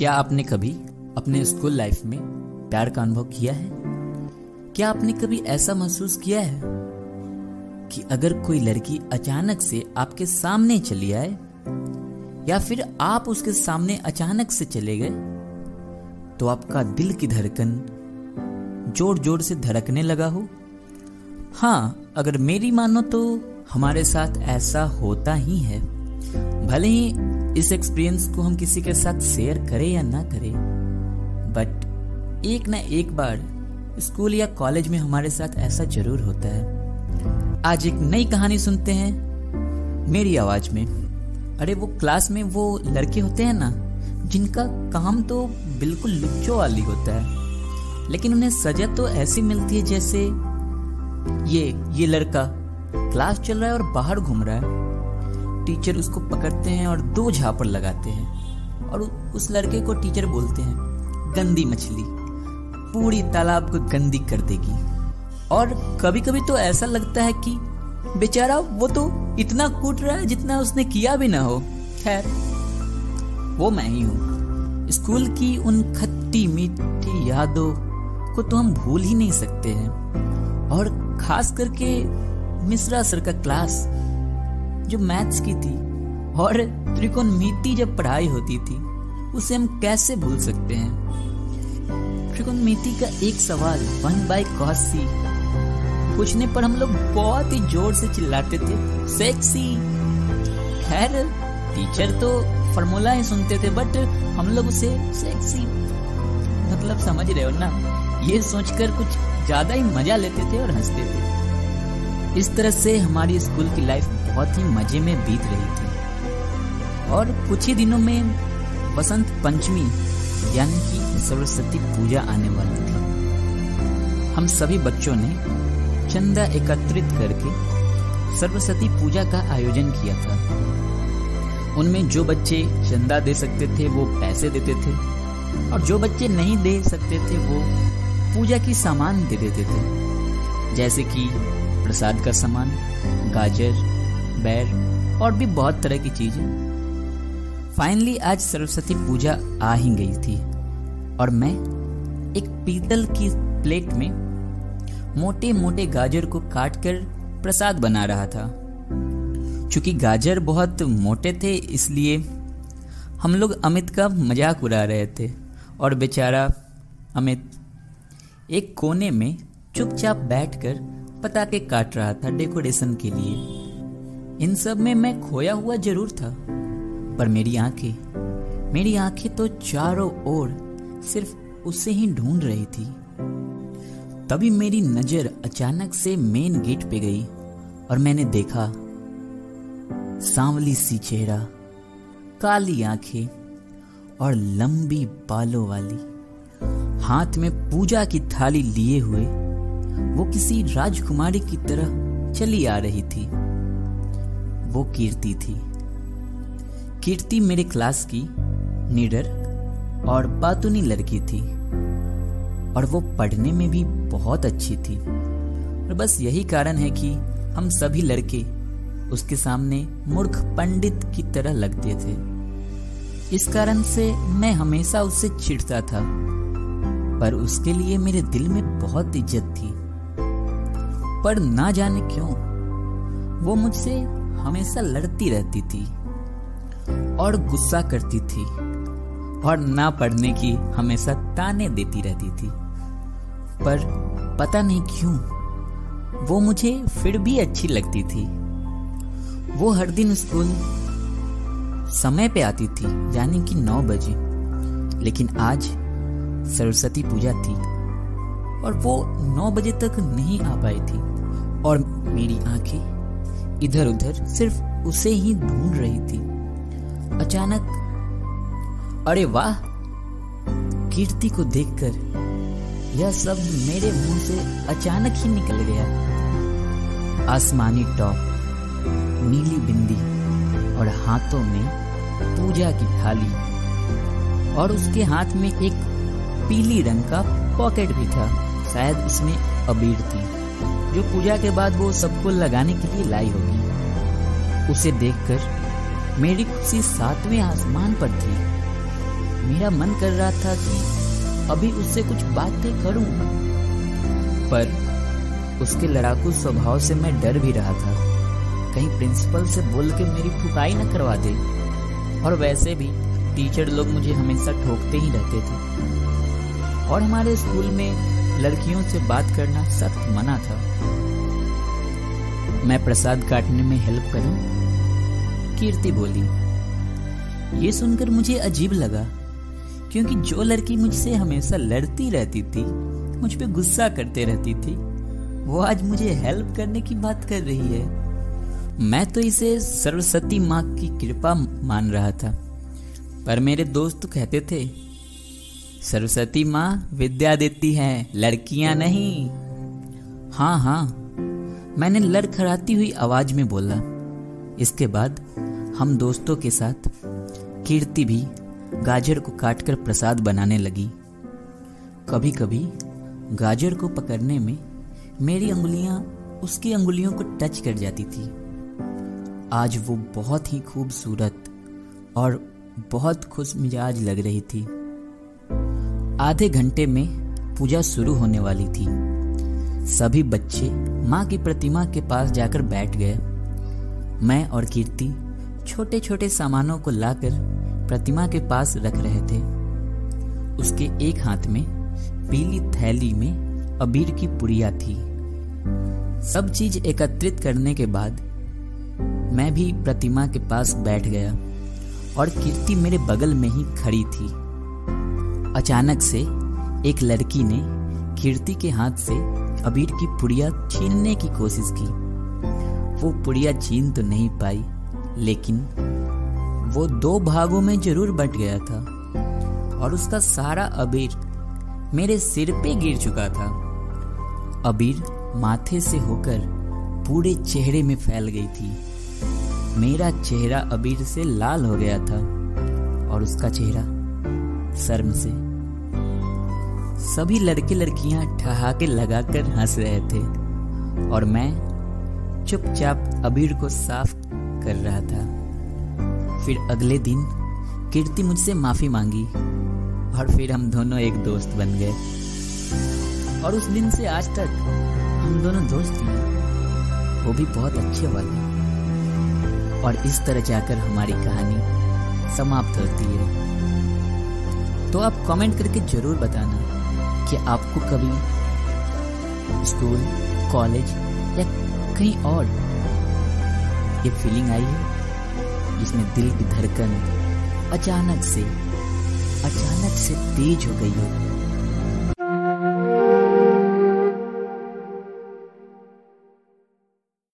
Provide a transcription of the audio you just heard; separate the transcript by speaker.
Speaker 1: क्या आपने कभी अपने स्कूल लाइफ में प्यार का अनुभव किया है? क्या आपने कभी ऐसा महसूस किया है कि अगर कोई लड़की अचानक से आपके सामने चली आए, या फिर आप उसके सामने अचानक से चले गए तो आपका दिल की धड़कन ज़ोर ज़ोर से धड़कने लगा हो? हाँ अगर मेरी मानो तो हमारे साथ ऐसा होता ही है। भले ही इस एक्सपीरियंस को हम किसी के साथ शेयर करें या ना करें बट एक ना एक बार स्कूल या कॉलेज में हमारे साथ ऐसा ज़रूर होता है। आज एक नई कहानी सुनते हैं मेरी आवाज़ में। अरे वो क्लास में वो लड़के होते हैं ना, जिनका काम तो बिल्कुल लुच्चो वाली होता है, लेकिन उन्हें सजा तो ऐसी मिलती है जैसे ये ये लड़का। क्लास चल रहा है और बाहर घूम रहा है। टीचर उसको पकड़ते हैं और दो झापड़ लगाते हैं और उस लड़के को टीचर बोलते हैं, गंदी मछली, पूरी तालाब को गंदी कर देगी। और कभी कभी तो ऐसा लगता है कि, बेचारा, वो तो इतना कूट रहा है जितना उसने किया भी ना हो। खैर, वो मैं ही हूँ। स्कूल की उन खट्टी मीठी यादों को तो हम भूल ही नहीं सकते हैं। और खास करके मिश्रा सर का क्लास जो मैथ्स की थी और त्रिकोणमिति जब पढ़ाई होती थी, उसे हम कैसे भूल सकते हैं? त्रिकोणमिति का एक सवाल, वन बाय कॉस। सी पूछने पर हम लोग बहुत ही ज़ोर से चिल्लाते थे, सेक्सी! खैर, टीचर तो फॉर्मूला ही सुनते थे, बट हम लोग उसे सेक्सी! मतलब समझ रहे हो ना? ये सोचकर कुछ ज़्यादा ही मज़ा लेते थे और हँसते थे। इस तरह से हमारी स्कूल की लाइफ बहुत ही मज़े में बीत रही थी। और कुछ ही दिनों में बसंत पंचमी, यानी कि सरस्वती पूजा आने वाली थी। हम सभी बच्चों ने चंदा एकत्रित करके सरस्वती पूजा का आयोजन किया था। उनमें जो बच्चे चंदा दे सकते थे, वो पैसे देते थे, और जो बच्चे नहीं दे सकते थे, वो पूजा की सामान दे देते थे। जैसे कि प्रसाद का सामान, गाजर बैर और भी बहुत तरह की चीज़ें। फाइनली आज सरस्वती पूजा आ ही गई थी और मैं एक पीतल की प्लेट में मोटे मोटे गाजर को काटकर प्रसाद बना रहा था। चूँकि गाजर बहुत मोटे थे, इसलिए हम लोग अमित का मज़ाक उड़ा रहे थे और बेचारा अमित एक कोने में चुपचाप बैठकर पटाखे काट रहा था डेकोरेशन के लिए। इन सब में मैं खोया हुआ ज़रूर था, पर मेरी आँखें मेरी आँखें तो चारों ओर सिर्फ़ उसे ही ढूंढ रही थी। तभी मेरी नज़र अचानक से मेन गेट पे गई और मैंने देखा, सांवली सी चेहरा, काली आँखें और लंबी बालों वाली, हाथ में पूजा की थाली लिए हुए, वो किसी राजकुमारी की तरह चली आ रही थी। वो कीर्ति थी। कीर्ति मेरे क्लास की नीडर और बातुनी लड़की थी और वो पढ़ने में भी बहुत अच्छी थी। और बस यही कारण है कि हम सभी लड़के उसके सामने मूर्ख पंडित की तरह लगते थे। इस कारण से मैं हमेशा उससे चिढ़ता था, पर उसके लिए मेरे दिल में बहुत इज़्ज़त थी। पर ना जाने क्यों, वो मुझसे हमेशा लड़ती रहती थी और गुस्सा करती थी और ना पढ़ने की हमेशा ताने देती रहती थी। पर पता नहीं क्यों, वो मुझे फिर भी अच्छी लगती थी। वो हर दिन स्कूल समय पे आती थी, यानी कि नौ बजे। लेकिन आज सरस्वती पूजा थी और वो नौ बजे तक नहीं आ पाई थी। और मेरी आँखें इधर उधर सिर्फ़ उसे ही ढूंढ रही थी। अचानक, अरे वाह! कीर्ति को देखकर यह सब मेरे मुँह से अचानक ही निकल गया। आसमानी टॉप, नीली बिंदी और हाथों में पूजा की थाली और उसके हाथ में एक पीली रंग का पॉकेट भी था। शायद इसमें अबीर थी। जो पूजा के बाद वो सबको लगाने के लिए लाई होगी। उसे देखकर मेरी खुशी सातवें आसमान पर थी। मेरा मन कर रहा था कि अभी उससे कुछ बातें करूँ। पर उसके लड़ाकू स्वभाव से मैं डर भी रहा था। कहीं प्रिंसिपल से बोल के मेरी ठुकाई न करवा दे। और वैसे भी टीचर लोग मुझे हमेशा ठोकते ही रहते थे। और हमारे स्कूल में लड़कियों से बात करना सख्त मना था। मैं प्रसाद काटने में हेल्प करूँ? कीर्ति बोली, ये सुनकर मुझे अजीब लगा, क्योंकि जो लड़की मुझसे हमेशा लड़ती रहती थी, मुझ पे गुस्सा करते रहती थी, वो आज मुझे हेल्प करने की बात कर रही है। मैं तो इसे सरस्वती माँ की कृपा मान रहा था, पर मेरे दोस्त कहते थे सरस्वती माँ विद्या देती है। लड़कियाँ नहीं। हाँ हाँ। मैंने लड़खड़ाती हुई आवाज़ में बोला। इसके बाद हम दोस्तों के साथ कीर्ति भी गाजर को काटकर प्रसाद बनाने लगी। कभी कभी गाजर को पकड़ने में मेरी अंगुलियाँ उसकी अंगुलियों को टच कर जाती थी। आज वो बहुत ही खूबसूरत और बहुत खुश मिजाज लग रही थी। आधे घंटे में पूजा शुरू होने वाली थी। सभी बच्चे माँ की प्रतिमा के पास जाकर बैठ गए। मैं और कीर्ति छोटे छोटे सामानों को लाकर प्रतिमा के पास रख रहे थे। उसके एक हाथ में पीली थैली में अबीर की पुड़िया थी। सब चीज़ एकत्रित करने के बाद मैं भी प्रतिमा के पास बैठ गया और कीर्ति मेरे बगल में ही खड़ी थी। अचानक से एक लड़की ने कीर्ति के हाथ से अबीर की पुड़िया छीनने की कोशिश की। वो पुड़िया छीन तो नहीं पाई, लेकिन वो दो भागों में ज़रूर बट गया था और उसका सारा अबीर मेरे सिर पे गिर चुका था। अबीर माथे से होकर पूरे चेहरे में फैल गई थी। मेरा चेहरा अबीर से लाल हो गया था और उसका चेहरा शर्म से। सभी लड़के लड़कियाँ ठहाके लगाकर हंस रहे थे और मैं चुपचाप अबीर को साफ़ कर रहा था। फिर अगले दिन कीर्ति मुझसे माफ़ी मांगी और फिर हम दोनों एक दोस्त बन गए। और उस दिन से आज तक हम दोनों दोस्त हैं। वो भी बहुत अच्छे वाले। और इस तरह जाकर हमारी कहानी समाप्त होती है। तो आप कमेंट करके ज़रूर बताना कि आपको कभी स्कूल कॉलेज या कहीं और ये फीलिंग आई है जिसमें दिल की धड़कन अचानक से अचानक से तेज हो गई हो?